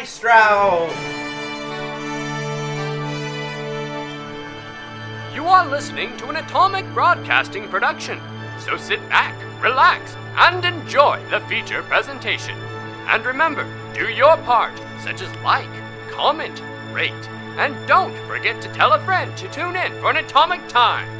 Maestro! You are listening to an Atomic Broadcasting production. So sit back, relax, and enjoy the feature presentation. And remember, do your part, such as like, comment, rate, and don't forget to tell a friend to tune in for an Atomic Time.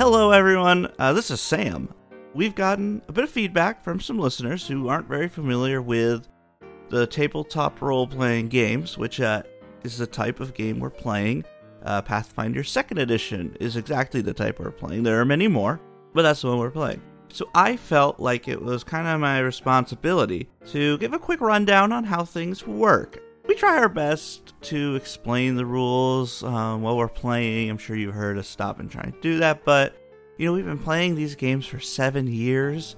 Hello, everyone. Uh, this is Sam. We've gotten a bit of feedback from some listeners who aren't very familiar with the tabletop role playing games, which uh, is the type of game we're playing. Uh, Pathfinder 2nd Edition is exactly the type we're playing. There are many more, but that's the one we're playing. So I felt like it was kind of my responsibility to give a quick rundown on how things work. We try our best to explain the rules um, while we're playing. I'm sure you've heard us stop and try and do that, but you know, we've been playing these games for seven years,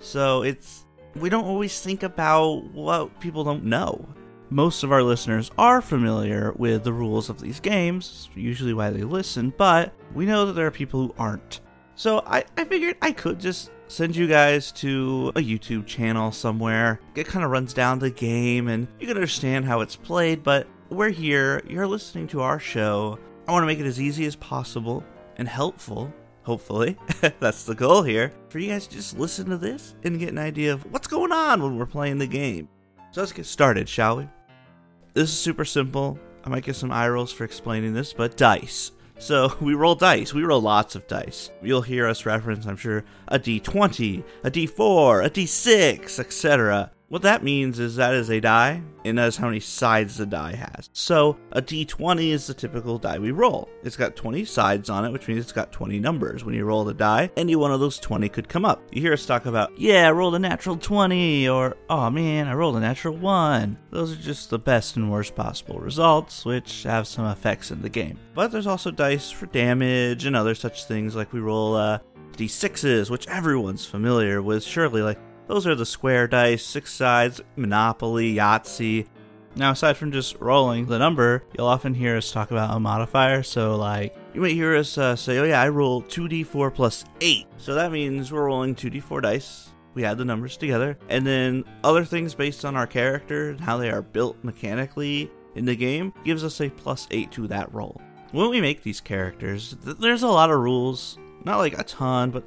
so it's we don't always think about what people don't know. Most of our listeners are familiar with the rules of these games, usually why they listen, but we know that there are people who aren't. So I, I figured I could just send you guys to a YouTube channel somewhere. It kind of runs down the game and you can understand how it's played, but we're here, you're listening to our show. I want to make it as easy as possible and helpful, hopefully. That's the goal here. For you guys to just listen to this and get an idea of what's going on when we're playing the game. So let's get started, shall we? This is super simple. I might get some eye rolls for explaining this, but dice. So we roll dice. We roll lots of dice. You'll hear us reference, I'm sure, a d20, a d4, a d6, etc. What that means is that is a die, and that is how many sides the die has. So a d20 is the typical die we roll. It's got 20 sides on it, which means it's got 20 numbers. When you roll the die, any one of those 20 could come up. You hear us talk about, yeah, I rolled a natural 20, or oh man, I rolled a natural 1. Those are just the best and worst possible results, which have some effects in the game. But there's also dice for damage and other such things, like we roll uh, d6s, which everyone's familiar with, surely, like those are the square dice, six sides, Monopoly, Yahtzee. Now, aside from just rolling the number, you'll often hear us talk about a modifier. So, like, you might hear us uh, say, oh, yeah, I roll 2d4 plus 8. So that means we're rolling 2d4 dice. We add the numbers together. And then other things based on our character and how they are built mechanically in the game gives us a plus 8 to that roll. When we make these characters, th- there's a lot of rules. Not like a ton, but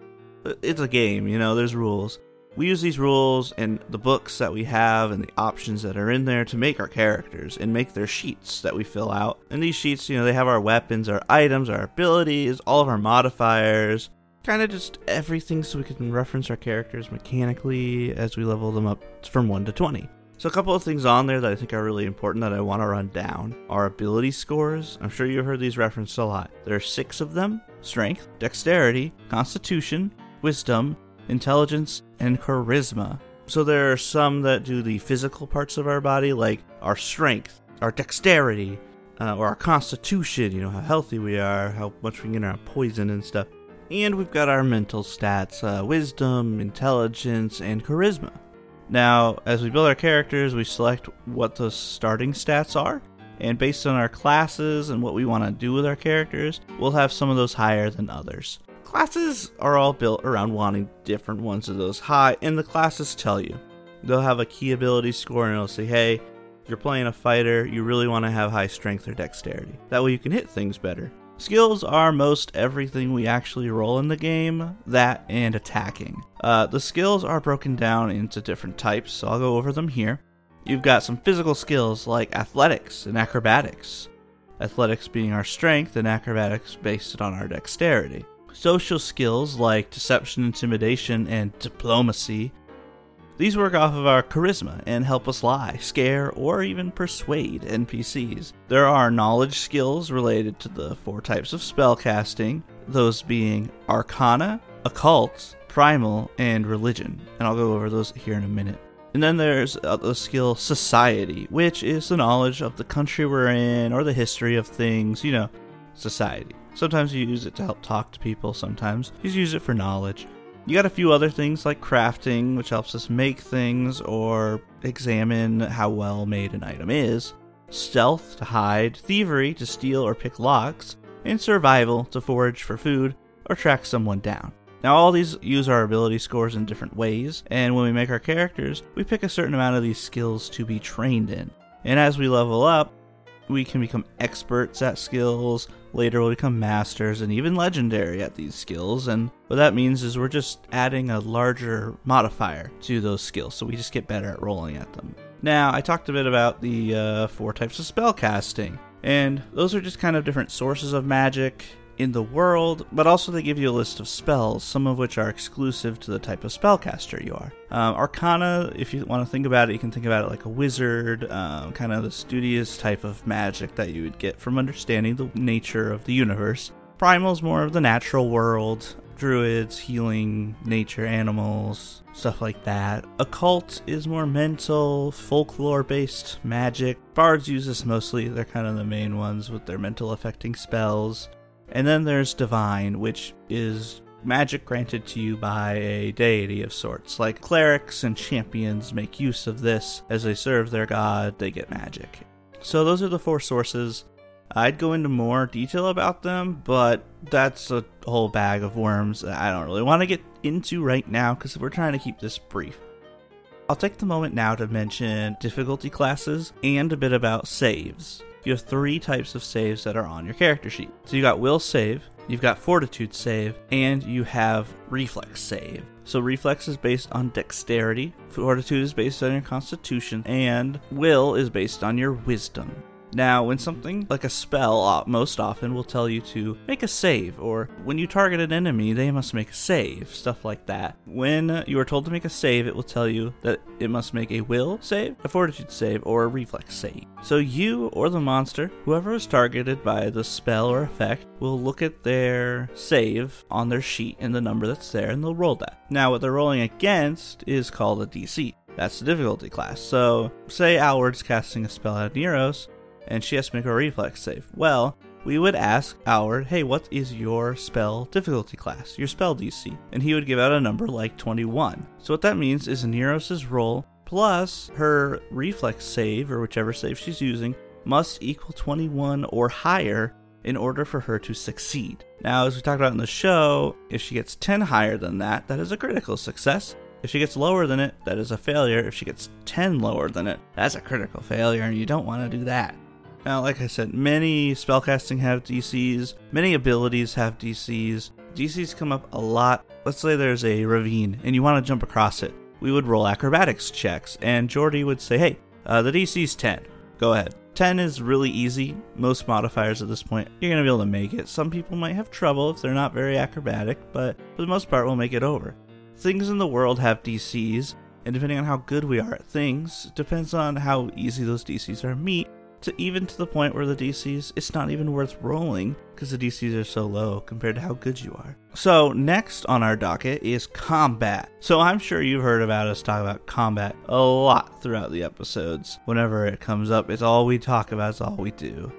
it's a game, you know, there's rules we use these rules and the books that we have and the options that are in there to make our characters and make their sheets that we fill out. And these sheets, you know, they have our weapons, our items, our abilities, all of our modifiers, kind of just everything so we can reference our characters mechanically as we level them up from 1 to 20. So, a couple of things on there that I think are really important that I want to run down are ability scores. I'm sure you've heard these referenced a lot. There are six of them strength, dexterity, constitution, wisdom, intelligence, and charisma. So there are some that do the physical parts of our body, like our strength, our dexterity, uh, or our constitution, you know, how healthy we are, how much we can get around poison and stuff. And we've got our mental stats uh, wisdom, intelligence, and charisma. Now, as we build our characters, we select what the starting stats are, and based on our classes and what we want to do with our characters, we'll have some of those higher than others classes are all built around wanting different ones of those high, and the classes tell you. They'll have a key ability score and it'll say, hey, you're playing a fighter, you really want to have high strength or dexterity. That way you can hit things better. Skills are most everything we actually roll in the game, that and attacking. Uh, the skills are broken down into different types, so I'll go over them here. You've got some physical skills like athletics and acrobatics. Athletics being our strength, and acrobatics based on our dexterity social skills like deception, intimidation, and diplomacy. These work off of our charisma and help us lie, scare, or even persuade NPCs. There are knowledge skills related to the four types of spellcasting, those being Arcana, Occult, Primal, and Religion. And I'll go over those here in a minute. And then there's the skill Society, which is the knowledge of the country we're in or the history of things, you know, society. Sometimes you use it to help talk to people, sometimes you use it for knowledge. You got a few other things like crafting, which helps us make things or examine how well made an item is, stealth to hide, thievery to steal or pick locks, and survival to forage for food or track someone down. Now, all these use our ability scores in different ways, and when we make our characters, we pick a certain amount of these skills to be trained in. And as we level up, we can become experts at skills, later we'll become masters and even legendary at these skills. And what that means is we're just adding a larger modifier to those skills, so we just get better at rolling at them. Now, I talked a bit about the uh, four types of spell casting, and those are just kind of different sources of magic in the world, but also they give you a list of spells, some of which are exclusive to the type of spellcaster you are. Um, Arcana, if you want to think about it, you can think about it like a wizard, um, kind of the studious type of magic that you would get from understanding the nature of the universe. Primal is more of the natural world, druids, healing, nature, animals, stuff like that. Occult is more mental, folklore based magic. Bards use this mostly, they're kind of the main ones with their mental affecting spells. And then there's divine, which is magic granted to you by a deity of sorts. Like clerics and champions make use of this as they serve their god, they get magic. So those are the four sources. I'd go into more detail about them, but that's a whole bag of worms that I don't really want to get into right now because we're trying to keep this brief. I'll take the moment now to mention difficulty classes and a bit about saves you have three types of saves that are on your character sheet. So you got will save, you've got fortitude save, and you have reflex save. So reflex is based on dexterity, fortitude is based on your constitution, and will is based on your wisdom. Now, when something like a spell most often will tell you to make a save, or when you target an enemy, they must make a save, stuff like that. When you are told to make a save, it will tell you that it must make a will save, a fortitude save, or a reflex save. So you or the monster, whoever is targeted by the spell or effect, will look at their save on their sheet and the number that's there, and they'll roll that. Now, what they're rolling against is called a DC. That's the difficulty class. So, say Alward's casting a spell at Neros, and she has to make a reflex save. Well, we would ask Alward, hey, what is your spell difficulty class, your spell DC? And he would give out a number like 21. So what that means is Neros' roll plus her reflex save, or whichever save she's using, must equal 21 or higher in order for her to succeed. Now, as we talked about in the show, if she gets 10 higher than that, that is a critical success. If she gets lower than it, that is a failure. If she gets 10 lower than it, that's a critical failure, and you don't want to do that. Now, like I said, many spellcasting have DCs, many abilities have DCs. DCs come up a lot. Let's say there's a ravine and you want to jump across it. We would roll acrobatics checks, and Jordy would say, hey, uh, the DC's 10. Go ahead. 10 is really easy. Most modifiers at this point, you're going to be able to make it. Some people might have trouble if they're not very acrobatic, but for the most part, we'll make it over. Things in the world have DCs, and depending on how good we are at things, depends on how easy those DCs are to meet, to even to the point where the DCs, it's not even worth rolling because the DCs are so low compared to how good you are. So, next on our docket is combat. So, I'm sure you've heard about us talk about combat a lot throughout the episodes. Whenever it comes up, it's all we talk about, it's all we do.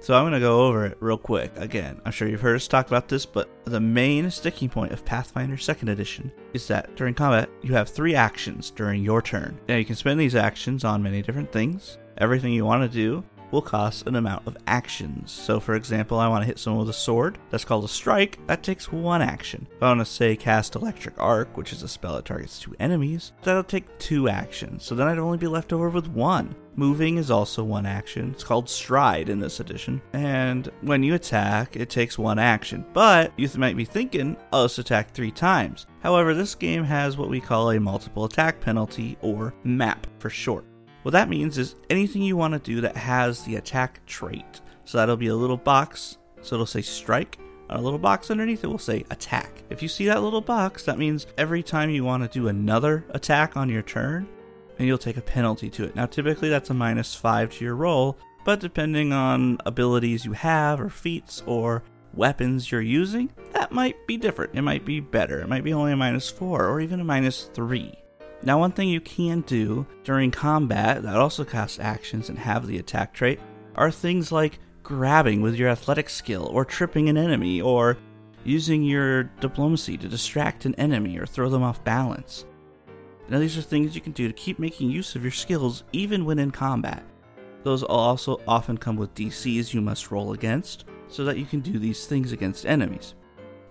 So, I'm going to go over it real quick. Again, I'm sure you've heard us talk about this, but the main sticking point of Pathfinder 2nd Edition is that during combat, you have three actions during your turn. Now, you can spend these actions on many different things. Everything you want to do will cost an amount of actions. So, for example, I want to hit someone with a sword. That's called a strike. That takes one action. If I want to say cast Electric Arc, which is a spell that targets two enemies, that'll take two actions. So then I'd only be left over with one. Moving is also one action. It's called Stride in this edition. And when you attack, it takes one action. But you might be thinking, oh, let's attack three times. However, this game has what we call a multiple attack penalty, or MAP for short. What that means is anything you want to do that has the attack trait. So that'll be a little box, so it'll say strike. A little box underneath it will say attack. If you see that little box, that means every time you want to do another attack on your turn, and you'll take a penalty to it. Now, typically that's a minus 5 to your roll, but depending on abilities you have, or feats, or weapons you're using, that might be different. It might be better. It might be only a minus 4 or even a minus 3. Now, one thing you can do during combat that also costs actions and have the attack trait are things like grabbing with your athletic skill, or tripping an enemy, or using your diplomacy to distract an enemy or throw them off balance. Now, these are things you can do to keep making use of your skills even when in combat. Those also often come with DCs you must roll against so that you can do these things against enemies.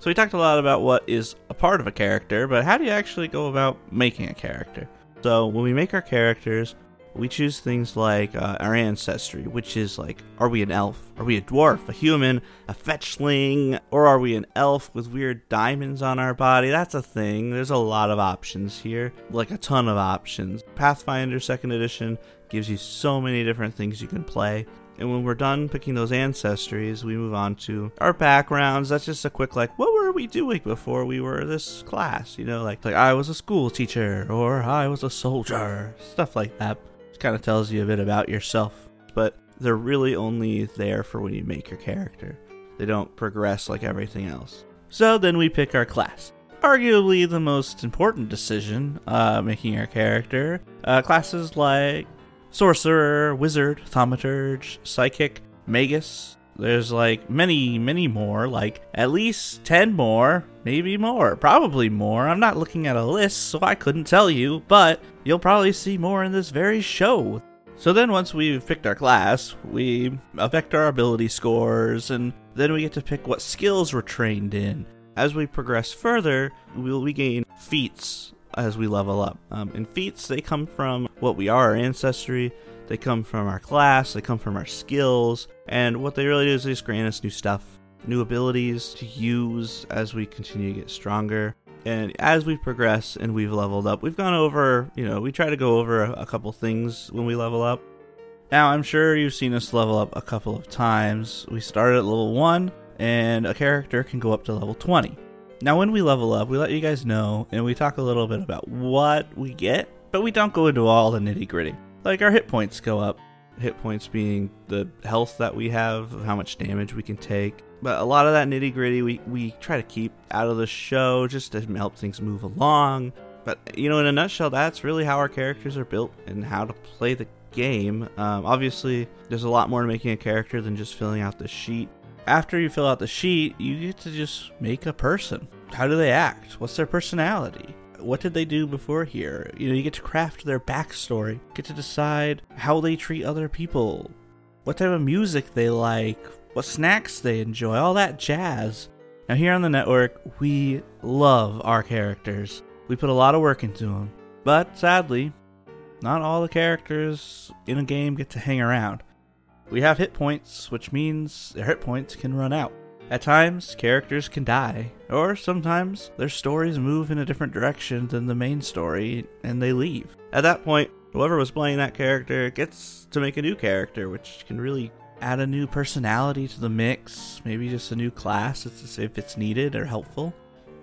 So we talked a lot about what is a part of a character, but how do you actually go about making a character? So when we make our characters, we choose things like uh, our ancestry, which is like, are we an elf? Are we a dwarf, a human, a fetchling, or are we an elf with weird diamonds on our body? That's a thing. There's a lot of options here, like a ton of options. Pathfinder 2nd Edition gives you so many different things you can play. And when we're done picking those ancestries, we move on to our backgrounds. That's just a quick like, what we doing before we were this class? You know, like like I was a school teacher or I was a soldier, stuff like that. Kind of tells you a bit about yourself, but they're really only there for when you make your character. They don't progress like everything else. So then we pick our class. Arguably the most important decision, uh, making our character. Uh, classes like sorcerer, wizard, thaumaturge, psychic, magus. There's like many, many more, like at least 10 more, maybe more, probably more. I'm not looking at a list, so I couldn't tell you, but you'll probably see more in this very show. So then, once we've picked our class, we affect our ability scores, and then we get to pick what skills we're trained in. As we progress further, we'll we gain feats as we level up. Um, and feats, they come from what we are, our ancestry, they come from our class, they come from our skills, and what they really do is they just grant us new stuff, new abilities to use as we continue to get stronger. And as we progress and we've leveled up, we've gone over, you know, we try to go over a, couple things when we level up. Now, I'm sure you've seen us level up a couple of times. We started at level 1, and a character can go up to level 20. Now, when we level up, we let you guys know and we talk a little bit about what we get, but we don't go into all the nitty gritty. Like our hit points go up, hit points being the health that we have, how much damage we can take. But a lot of that nitty gritty we, we try to keep out of the show just to help things move along. But, you know, in a nutshell, that's really how our characters are built and how to play the game. Um, obviously, there's a lot more to making a character than just filling out the sheet after you fill out the sheet, you get to just make a person. How do they act? What's their personality? What did they do before here? You know, you get to craft their backstory, get to decide how they treat other people, what type of music they like, what snacks they enjoy, all that jazz. Now, here on the network, we love our characters. We put a lot of work into them. But sadly, not all the characters in a game get to hang around. We have hit points, which means their hit points can run out. At times, characters can die, or sometimes their stories move in a different direction than the main story and they leave. At that point, whoever was playing that character gets to make a new character, which can really add a new personality to the mix, maybe just a new class if it's needed or helpful.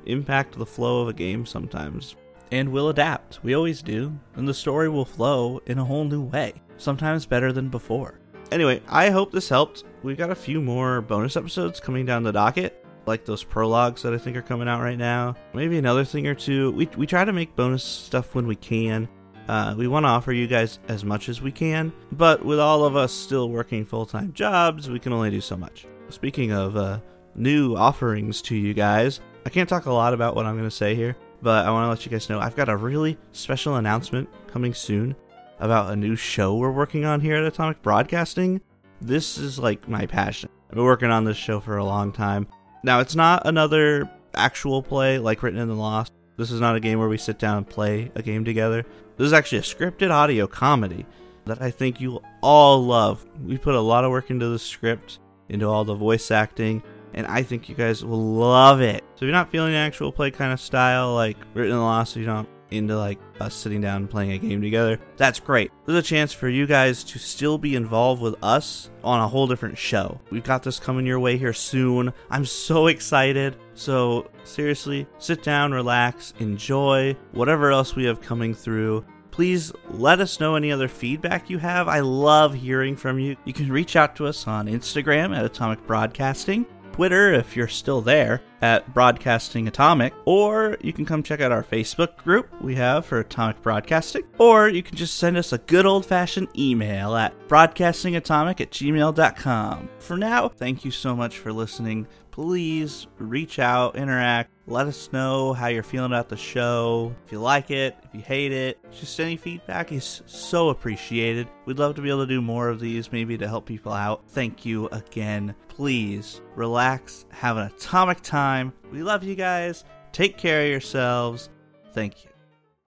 Impact the flow of a game sometimes. And we'll adapt. We always do. And the story will flow in a whole new way, sometimes better than before. Anyway, I hope this helped. We've got a few more bonus episodes coming down the docket, like those prologues that I think are coming out right now. Maybe another thing or two. We, we try to make bonus stuff when we can. Uh, we want to offer you guys as much as we can, but with all of us still working full time jobs, we can only do so much. Speaking of uh, new offerings to you guys, I can't talk a lot about what I'm going to say here, but I want to let you guys know I've got a really special announcement coming soon about a new show we're working on here at Atomic Broadcasting. This is like my passion. I've been working on this show for a long time. Now, it's not another actual play like Written and the Lost. This is not a game where we sit down and play a game together. This is actually a scripted audio comedy that I think you'll all love. We put a lot of work into the script, into all the voice acting, and I think you guys will love it. So if you're not feeling the actual play kind of style like Written and the Lost, you don't into like us sitting down and playing a game together, that's great. There's a chance for you guys to still be involved with us on a whole different show. We've got this coming your way here soon. I'm so excited. So, seriously, sit down, relax, enjoy whatever else we have coming through. Please let us know any other feedback you have. I love hearing from you. You can reach out to us on Instagram at Atomic Broadcasting. Twitter if you're still there at Broadcasting Atomic, or you can come check out our Facebook group we have for Atomic Broadcasting, or you can just send us a good old fashioned email at broadcastingatomic at gmail.com. For now, thank you so much for listening. Please reach out, interact, let us know how you're feeling about the show. If you like it, if you hate it, just any feedback is so appreciated. We'd love to be able to do more of these, maybe to help people out. Thank you again. Please relax, have an atomic time time. We love you guys. Take care of yourselves. Thank you.